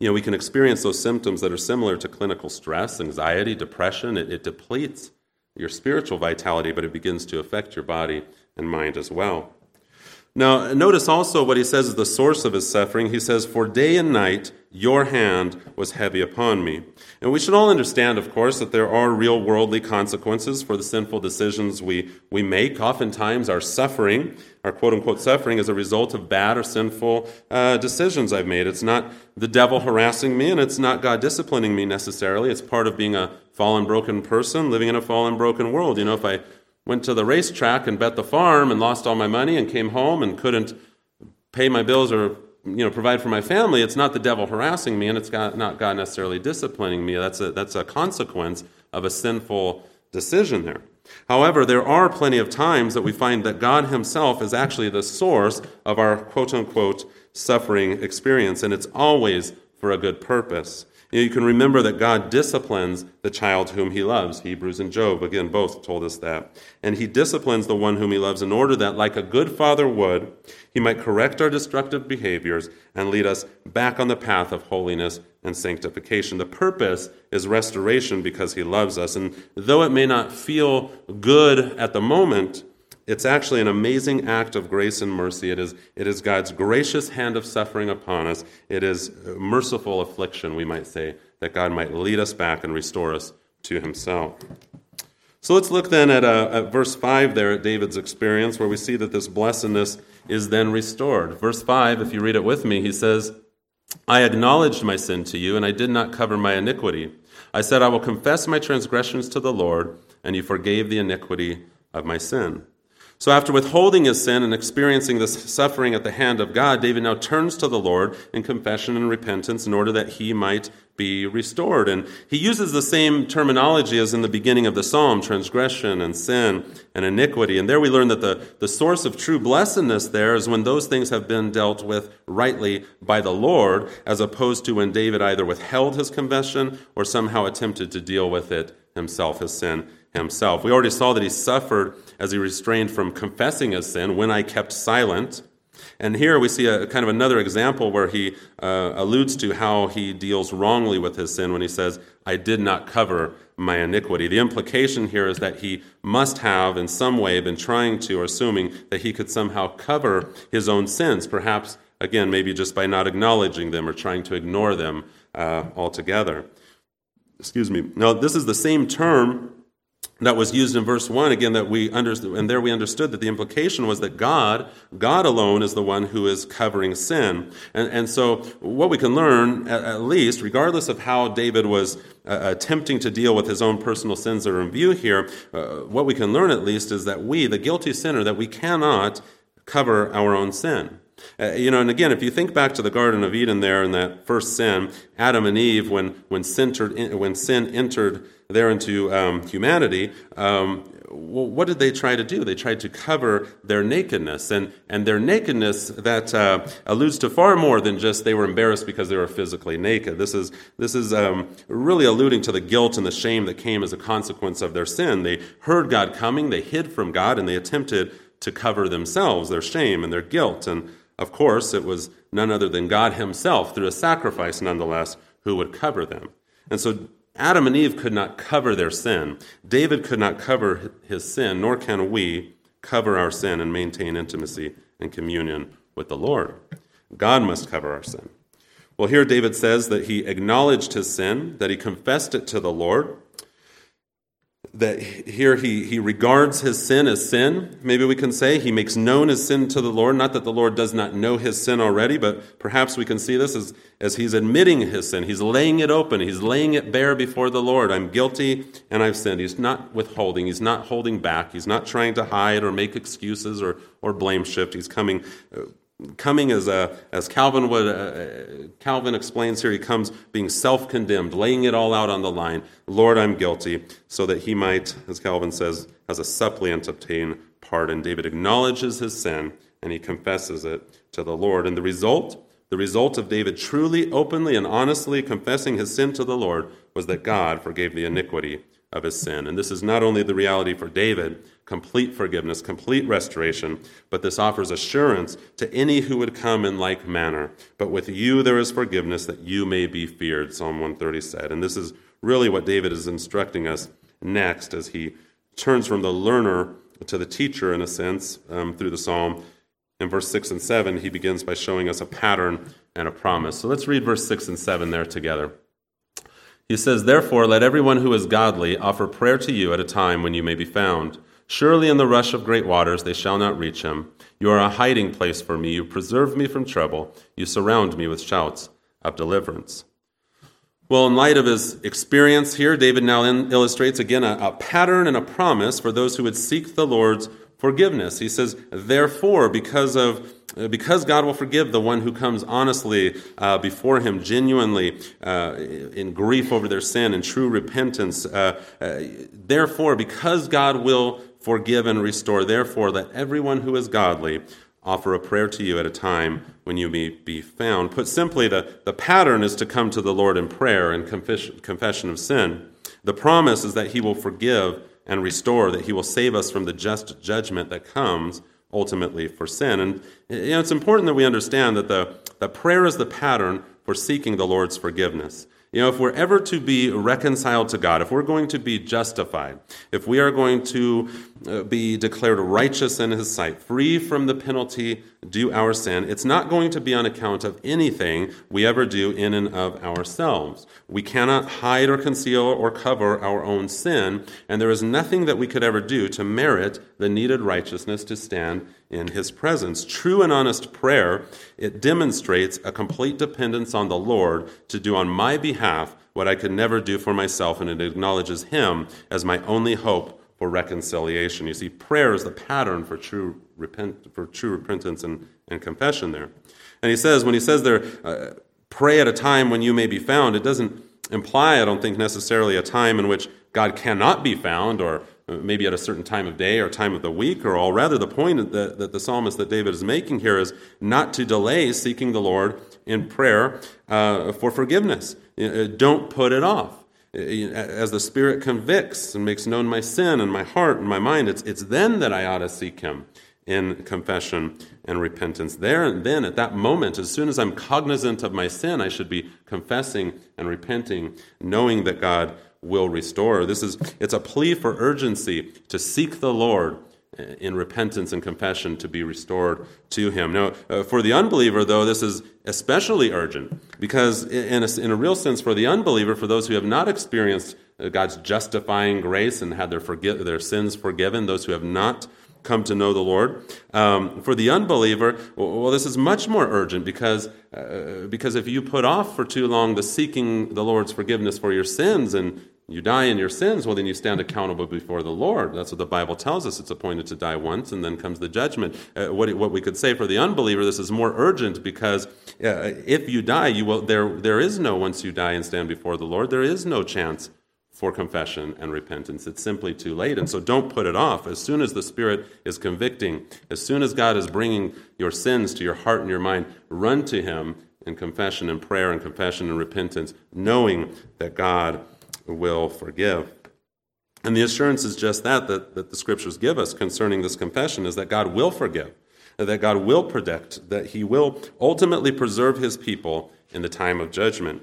you know, we can experience those symptoms that are similar to clinical stress, anxiety, depression. It, it depletes your spiritual vitality, but it begins to affect your body and mind as well. Now, notice also what he says is the source of his suffering. He says, For day and night your hand was heavy upon me. And we should all understand, of course, that there are real worldly consequences for the sinful decisions we, we make. Oftentimes, our suffering, our quote unquote suffering, is a result of bad or sinful uh, decisions I've made. It's not the devil harassing me, and it's not God disciplining me necessarily. It's part of being a fallen, broken person living in a fallen, broken world. You know, if I went to the racetrack and bet the farm and lost all my money and came home and couldn't pay my bills or you know provide for my family. It's not the devil harassing me and it's not god necessarily disciplining me. That's a, that's a consequence of a sinful decision there. However there are plenty of times that we find that god himself is actually the source of our quote unquote suffering experience and it's always for a good purpose you can remember that God disciplines the child whom he loves. Hebrews and Job, again, both told us that. And he disciplines the one whom he loves in order that, like a good father would, he might correct our destructive behaviors and lead us back on the path of holiness and sanctification. The purpose is restoration because he loves us. And though it may not feel good at the moment, it's actually an amazing act of grace and mercy. It is, it is God's gracious hand of suffering upon us. It is merciful affliction, we might say, that God might lead us back and restore us to himself. So let's look then at, uh, at verse 5 there at David's experience, where we see that this blessedness is then restored. Verse 5, if you read it with me, he says, I acknowledged my sin to you, and I did not cover my iniquity. I said, I will confess my transgressions to the Lord, and you forgave the iniquity of my sin. So, after withholding his sin and experiencing this suffering at the hand of God, David now turns to the Lord in confession and repentance in order that he might be restored. And he uses the same terminology as in the beginning of the psalm transgression and sin and iniquity. And there we learn that the, the source of true blessedness there is when those things have been dealt with rightly by the Lord, as opposed to when David either withheld his confession or somehow attempted to deal with it himself, his sin himself. We already saw that he suffered as he restrained from confessing his sin when I kept silent. And here we see a kind of another example where he uh, alludes to how he deals wrongly with his sin when he says, I did not cover my iniquity. The implication here is that he must have, in some way, been trying to or assuming that he could somehow cover his own sins, perhaps, again, maybe just by not acknowledging them or trying to ignore them uh, altogether. Excuse me. Now, this is the same term that was used in verse 1 again that we understood and there we understood that the implication was that god god alone is the one who is covering sin. And, and so what we can learn at, at least regardless of how david was uh, attempting to deal with his own personal sins that are in view here uh, what we can learn at least is that we the guilty sinner that we cannot cover our own sin. Uh, you know, and again, if you think back to the Garden of Eden there in that first sin, Adam and Eve, when, when, sin, entered, when sin entered there into um, humanity, um, what did they try to do? They tried to cover their nakedness. And, and their nakedness that uh, alludes to far more than just they were embarrassed because they were physically naked. This is, this is um, really alluding to the guilt and the shame that came as a consequence of their sin. They heard God coming, they hid from God, and they attempted to cover themselves, their shame and their guilt. And of course, it was none other than God Himself, through a sacrifice nonetheless, who would cover them. And so Adam and Eve could not cover their sin. David could not cover his sin, nor can we cover our sin and maintain intimacy and communion with the Lord. God must cover our sin. Well, here David says that he acknowledged his sin, that he confessed it to the Lord, that here he, he regards his sin as sin, maybe we can say. He makes known his sin to the Lord. Not that the Lord does not know his sin already, but perhaps we can see this as, as he's admitting his sin. He's laying it open, he's laying it bare before the Lord. I'm guilty and I've sinned. He's not withholding, he's not holding back, he's not trying to hide or make excuses or, or blame shift. He's coming uh, coming as a as Calvin would uh, Calvin explains here he comes being self-condemned laying it all out on the line. Lord i'm guilty so that he might as Calvin says as a suppliant obtain pardon. David acknowledges his sin and he confesses it to the lord. And the result the result of david truly openly and honestly confessing his sin to the lord was that god forgave the iniquity of his sin. And this is not only the reality for David, complete forgiveness, complete restoration, but this offers assurance to any who would come in like manner. But with you there is forgiveness that you may be feared, Psalm 130 said. And this is really what David is instructing us next as he turns from the learner to the teacher, in a sense, um, through the psalm. In verse 6 and 7, he begins by showing us a pattern and a promise. So let's read verse 6 and 7 there together. He says, Therefore, let everyone who is godly offer prayer to you at a time when you may be found. Surely in the rush of great waters they shall not reach him. You are a hiding place for me. You preserve me from trouble. You surround me with shouts of deliverance. Well, in light of his experience here, David now illustrates again a, a pattern and a promise for those who would seek the Lord's forgiveness. He says, Therefore, because of because God will forgive the one who comes honestly uh, before Him, genuinely uh, in grief over their sin and true repentance. Uh, uh, therefore, because God will forgive and restore, therefore, let everyone who is godly offer a prayer to you at a time when you may be found. Put simply, the, the pattern is to come to the Lord in prayer and confession, confession of sin. The promise is that He will forgive and restore, that He will save us from the just judgment that comes ultimately for sin. And you know, it's important that we understand that the, the prayer is the pattern for seeking the Lord's forgiveness. You know, if we're ever to be reconciled to God, if we're going to be justified, if we are going to uh, be declared righteous in His sight, free from the penalty due our sin, it's not going to be on account of anything we ever do in and of ourselves. We cannot hide or conceal or cover our own sin, and there is nothing that we could ever do to merit the needed righteousness to stand in his presence. True and honest prayer, it demonstrates a complete dependence on the Lord to do on my behalf what I could never do for myself, and it acknowledges him as my only hope for reconciliation. You see, prayer is the pattern for true, repent, for true repentance and, and confession there. And he says, when he says there, uh, pray at a time when you may be found, it doesn't imply, I don't think, necessarily a time in which God cannot be found or maybe at a certain time of day or time of the week or all. Rather, the point that, that the psalmist that David is making here is not to delay seeking the Lord in prayer uh, for forgiveness. Uh, don't put it off. As the Spirit convicts and makes known my sin and my heart and my mind, it's, it's then that I ought to seek Him in confession and repentance. There and then, at that moment, as soon as I'm cognizant of my sin, I should be confessing and repenting, knowing that God will restore. This is it's a plea for urgency to seek the Lord in repentance and confession to be restored to him. Now, uh, for the unbeliever, though, this is especially urgent because, in a, in a real sense, for the unbeliever, for those who have not experienced God's justifying grace and had their, forgi- their sins forgiven, those who have not come to know the Lord. Um, for the unbeliever, well, this is much more urgent because, uh, because if you put off for too long the seeking the Lord's forgiveness for your sins and you die in your sins, well, then you stand accountable before the Lord. That's what the Bible tells us. It's appointed to die once, and then comes the judgment. Uh, what, what we could say for the unbeliever, this is more urgent because uh, if you die, you will, there, there is no, once you die and stand before the Lord, there is no chance for confession and repentance. It's simply too late. And so don't put it off. As soon as the Spirit is convicting, as soon as God is bringing your sins to your heart and your mind, run to Him in confession and prayer and confession and repentance, knowing that God will forgive. And the assurance is just that, that, that the scriptures give us concerning this confession is that God will forgive, that God will protect, that He will ultimately preserve His people in the time of judgment.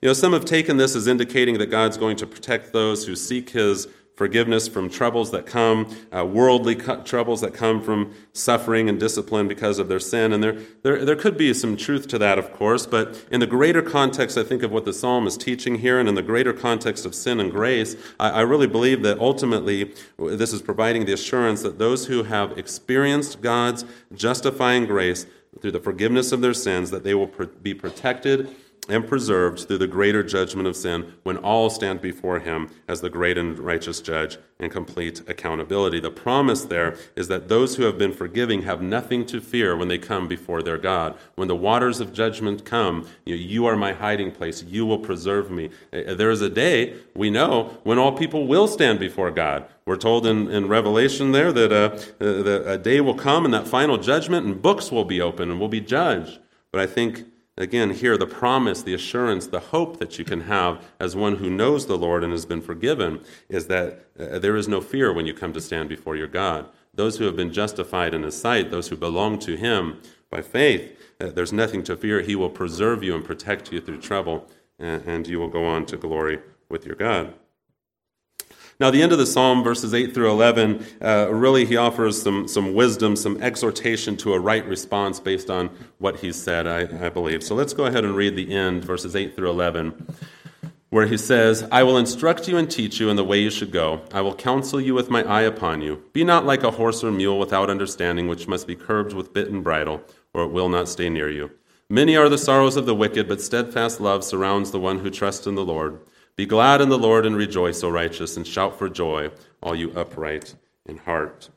You know, some have taken this as indicating that God's going to protect those who seek His forgiveness from troubles that come, uh, worldly troubles that come from suffering and discipline because of their sin. And there, there, there could be some truth to that, of course, but in the greater context, I think, of what the psalm is teaching here, and in the greater context of sin and grace, I, I really believe that ultimately this is providing the assurance that those who have experienced God's justifying grace through the forgiveness of their sins, that they will pr- be protected and preserved through the greater judgment of sin when all stand before him as the great and righteous judge and complete accountability. The promise there is that those who have been forgiving have nothing to fear when they come before their God. When the waters of judgment come, you, are my hiding place. You will preserve me. Uh, there is a day, we know, when all people will stand before God. We're told in, in Revelation there that, uh, uh that a day will come and that final judgment and books will be open and will be judged. But I think Again, here the promise, the assurance, the hope that you can have as one who knows the Lord and has been forgiven is that uh, there is no fear when you come to stand before your God. Those who have been justified in His sight, those who belong to Him by faith, uh, there's nothing to fear. He will preserve you and protect you through trouble, and, and you will go on to glory with your God. Now, the end of the psalm, verses 8 through 11, uh, really he offers some, some wisdom, some exhortation to a right response based on what he said, I, I believe. So let's go ahead and read the end, verses 8 through 11, where he says, I will instruct you and teach you in the way you should go. I will counsel you with my eye upon you. Be not like a horse or mule without understanding, which must be curbed with bit and bridle, or it will not stay near you. Many are the sorrows of the wicked, but steadfast love surrounds the one who trusts in the Lord. Be glad in the Lord and rejoice, O righteous, and shout for joy, all you upright in heart.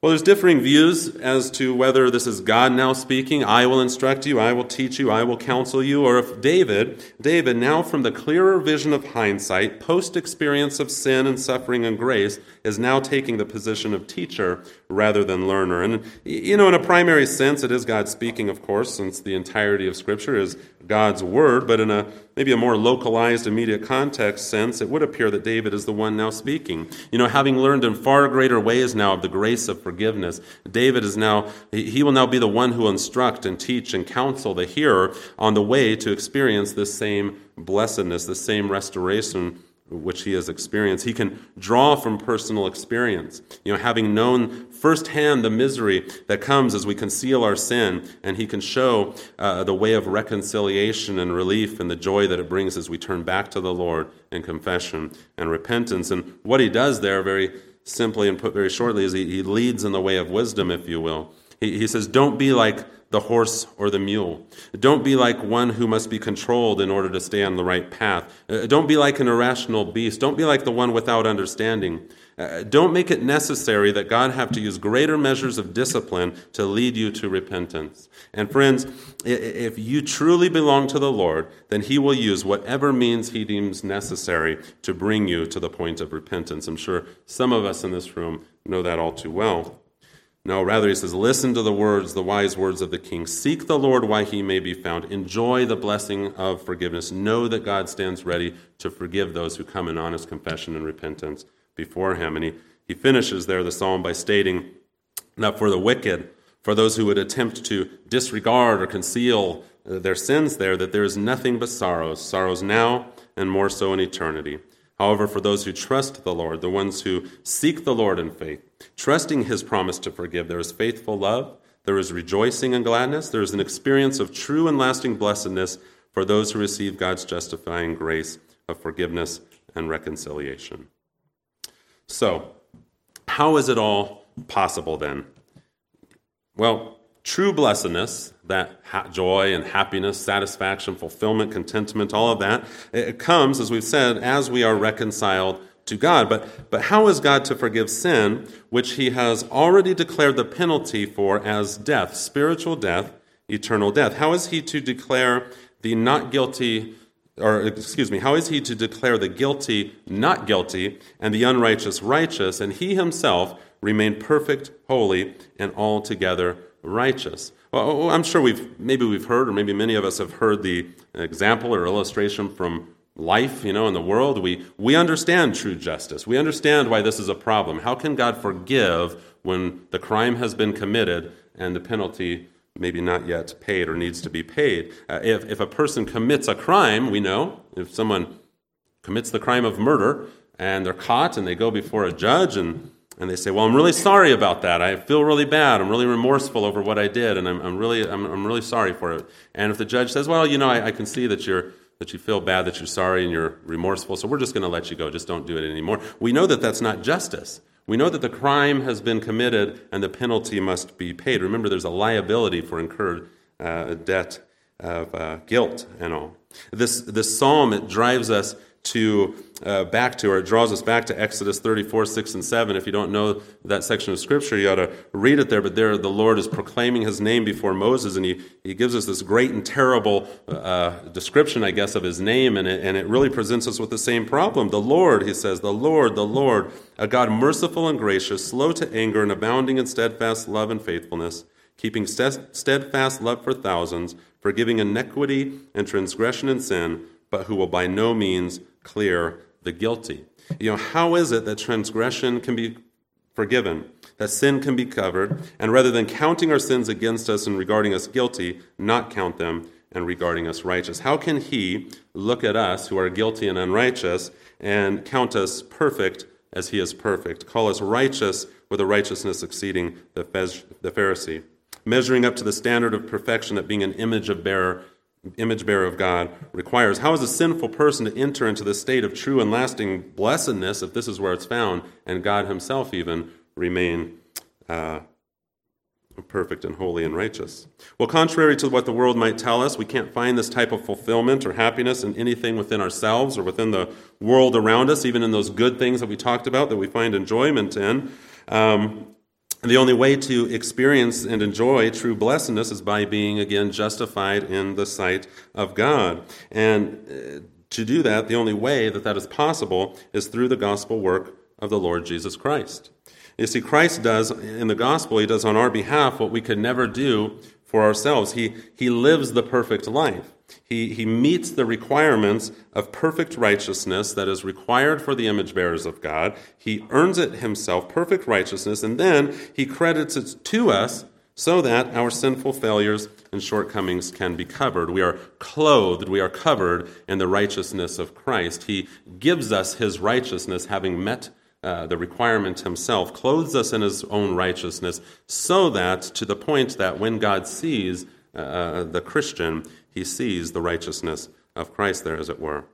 Well, there's differing views as to whether this is God now speaking, I will instruct you, I will teach you, I will counsel you, or if David, David now from the clearer vision of hindsight, post experience of sin and suffering and grace, is now taking the position of teacher rather than learner. And, you know, in a primary sense, it is God speaking, of course, since the entirety of Scripture is God's word, but in a maybe a more localized, immediate context sense, it would appear that David is the one now speaking. You know, having learned in far greater ways now of the grace of forgiveness, David is now, he will now be the one who will instruct and teach and counsel the hearer on the way to experience this same blessedness, this same restoration which he has experienced. He can draw from personal experience. You know, having known firsthand the misery that comes as we conceal our sin, and he can show uh, the way of reconciliation and relief and the joy that it brings as we turn back to the Lord in confession and repentance. And what he does there, very simply and put very shortly, is he, he leads in the way of wisdom, if you will. He, he says, Don't be like the horse or the mule. Don't be like one who must be controlled in order to stay on the right path. Uh, don't be like an irrational beast. Don't be like the one without understanding. Uh, don't make it necessary that God have to use greater measures of discipline to lead you to repentance. And friends, if you truly belong to the Lord, then He will use whatever means He deems necessary to bring you to the point of repentance. I'm sure some of us in this room know that all too well. No, rather, he says, Listen to the words, the wise words of the king. Seek the Lord while he may be found. Enjoy the blessing of forgiveness. Know that God stands ready to forgive those who come in honest confession and repentance before him. And he, he finishes there the psalm by stating that for the wicked, for those who would attempt to disregard or conceal uh, their sins there, that there is nothing but sorrows, sorrows now and more so in eternity. However, for those who trust the Lord, the ones who seek the Lord in faith, trusting his promise to forgive, there is faithful love, there is rejoicing and gladness, there is an experience of true and lasting blessedness for those who receive God's justifying grace of forgiveness and reconciliation. So, how is it all possible then? Well, true blessedness, that ha- joy and happiness, satisfaction, fulfillment, contentment, all of that, it comes, as we've said, as we are reconciled to God. But, but how is God to forgive sin, which he has already declared the penalty for as death, spiritual death, eternal death? How is he to declare the not guilty, or excuse me, how is he to declare the guilty not guilty and the unrighteous righteous, and he himself remain perfect, holy, and altogether righteous? Well, I'm sure we've maybe we've heard, or maybe many of us have heard the example or illustration from life, you know, in the world. We we understand true justice. We understand why this is a problem. How can God forgive when the crime has been committed and the penalty maybe not yet paid or needs to be paid? Uh, if if a person commits a crime, we know if someone commits the crime of murder and they're caught and they go before a judge and and they say, "Well, I'm really sorry about that. I feel really bad. I'm really remorseful over what I did, and I'm, I'm really, I'm, I'm, really sorry for it." And if the judge says, "Well, you know, I, I can see that you're that you feel bad, that you're sorry, and you're remorseful, so we're just going to let you go. Just don't do it anymore," we know that that's not justice. We know that the crime has been committed and the penalty must be paid. Remember, there's a liability for incurred uh, debt of uh, guilt and all. This this psalm it drives us to uh, back to, or it draws us back to Exodus 34, 6, and 7. If you don't know that section of Scripture, you ought to read it there. But there, the Lord is proclaiming his name before Moses, and he, he gives us this great and terrible uh, description, I guess, of his name, and it, and it really presents us with the same problem. The Lord, he says, the Lord, the Lord, a God merciful and gracious, slow to anger, and abounding in steadfast love and faithfulness, keeping steadfast love for thousands, forgiving iniquity and transgression and sin, but who will by no means clear the guilty. You know, how is it that transgression can be forgiven, that sin can be covered, and rather than counting our sins against us and regarding us guilty, not count them and regarding us righteous? How can He look at us who are guilty and unrighteous and count us perfect as He is perfect, call us righteous with a righteousness exceeding the Pharisee, measuring up to the standard of perfection that being an image of bearer image bearer of God requires. How is a sinful person to enter into the state of true and lasting blessedness if this is where it's found, and God Himself even remain uh, perfect and holy and righteous? Well, contrary to what the world might tell us, we can't find this type of fulfillment or happiness in anything within ourselves or within the world around us, even in those good things that we talked about that we find enjoyment in. Um, and the only way to experience and enjoy true blessedness is by being, again, justified in the sight of God. And uh, to do that, the only way that that is possible is through the gospel work of the Lord Jesus Christ. You see, Christ does in the gospel, he does on our behalf what we could never do for ourselves. He, he lives the perfect life. He, he meets the requirements of perfect righteousness that is required for the image bearers of God. He earns it himself, perfect righteousness, and then he credits it to us so that our sinful failures and shortcomings can be covered. We are clothed, we are covered in the righteousness of Christ. He gives us his righteousness, having met uh, the requirement himself, clothes us in his own righteousness, so that to the point that when God sees uh, uh the Christian, he sees the righteousness of Christ there, as it were.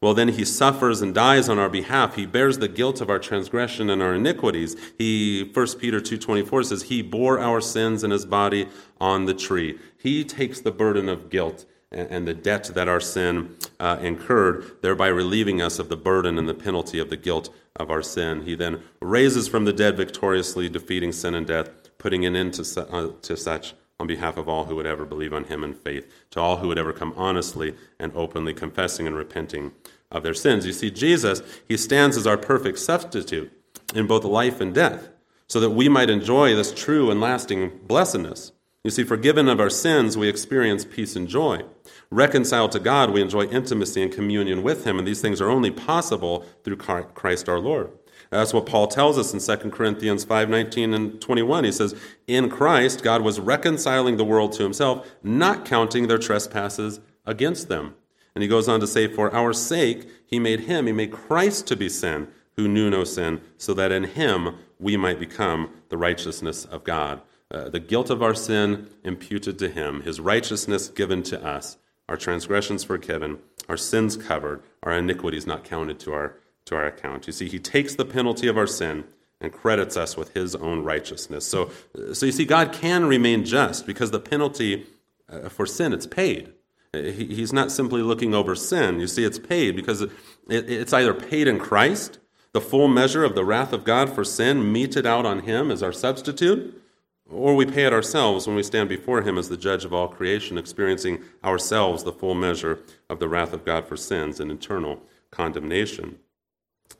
Well, then he suffers and dies on our behalf. He bears the guilt of our transgression and our iniquities. He, 1 Peter 2.24 says, he bore our sins in his body on the tree. He takes the burden of guilt and the debt that our sin uh, incurred, thereby relieving us of the burden and the penalty of the guilt of our sin. He then raises from the dead victoriously, defeating sin and death, putting an end to, su- uh, to such on behalf of all who would ever believe on him in faith, to all who would ever come honestly and openly confessing and repenting of their sins. You see, Jesus, he stands as our perfect substitute in both life and death, so that we might enjoy this true and lasting blessedness. You see, forgiven of our sins, we experience peace and joy. Reconciled to God, we enjoy intimacy and communion with Him, and these things are only possible through Christ our Lord. That's what Paul tells us in 2 Corinthians 5:19 and 21. He says, "In Christ God was reconciling the world to himself, not counting their trespasses against them." And he goes on to say, "For our sake he made him, he made Christ to be sin, who knew no sin, so that in him we might become the righteousness of God." Uh, the guilt of our sin imputed to him, his righteousness given to us, our transgressions forgiven, our sins covered, our iniquities not counted to our, to our account. You see, he takes the penalty of our sin and credits us with his own righteousness. So, so you see, God can remain just because the penalty uh, for sin, it's paid. He's not simply looking over sin. You see, it's paid because it, it, it's either paid in Christ, the full measure of the wrath of God for sin meted out on him as our substitute, or we pay it ourselves when we stand before him as the judge of all creation, experiencing ourselves the full measure of the wrath of God for sins and eternal condemnation.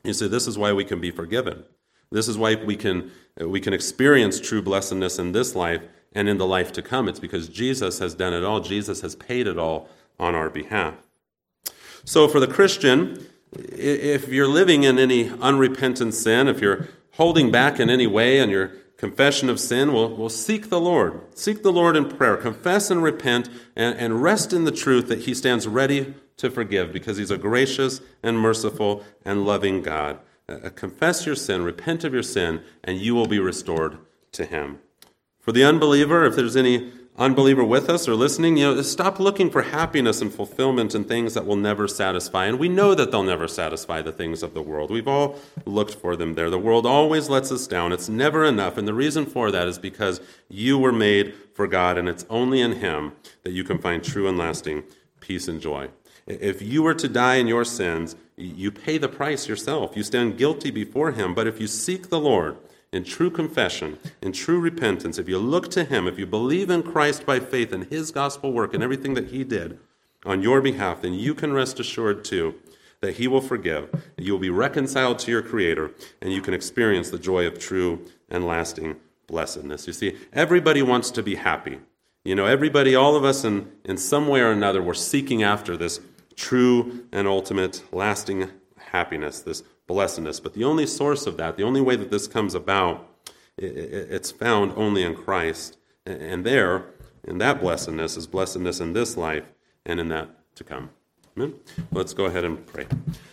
You see, this is why we can be forgiven. This is why we can, we can experience true blessedness in this life and in the life to come. It's because Jesus has done it all, Jesus has paid it all on our behalf. So, for the Christian, if you're living in any unrepentant sin, if you're holding back in any way and you're confession of sin, we'll, we'll seek the Lord. Seek the Lord in prayer. Confess and repent and, and rest in the truth that He stands ready to forgive because He's a gracious and merciful and loving God. Uh, confess your sin, repent of your sin, and you will be restored to Him. For the unbeliever, if there's any unbeliever with us or listening, you know, stop looking for happiness and fulfillment in things that will never satisfy. And we know that they'll never satisfy the things of the world. We've all looked for them there. The world always lets us down. It's never enough. And the reason for that is because you were made for God, and it's only in Him that you can find true and lasting peace and joy. If you were to die in your sins, you pay the price yourself. You stand guilty before Him. But if you seek the Lord, in true confession, in true repentance, if you look to Him, if you believe in Christ by faith and His gospel work and everything that He did on your behalf, then you can rest assured too that He will forgive, that you will be reconciled to your Creator, and you can experience the joy of true and lasting blessedness. You see, everybody wants to be happy. You know, everybody, all of us in, in some way or another, we're seeking after this true and ultimate lasting happiness, this blessedness. But the only source of that, the only way that this comes about, it's found only in Christ. And there, in that blessedness, is blessedness in this life and in that to come. Amen? Let's go ahead and pray.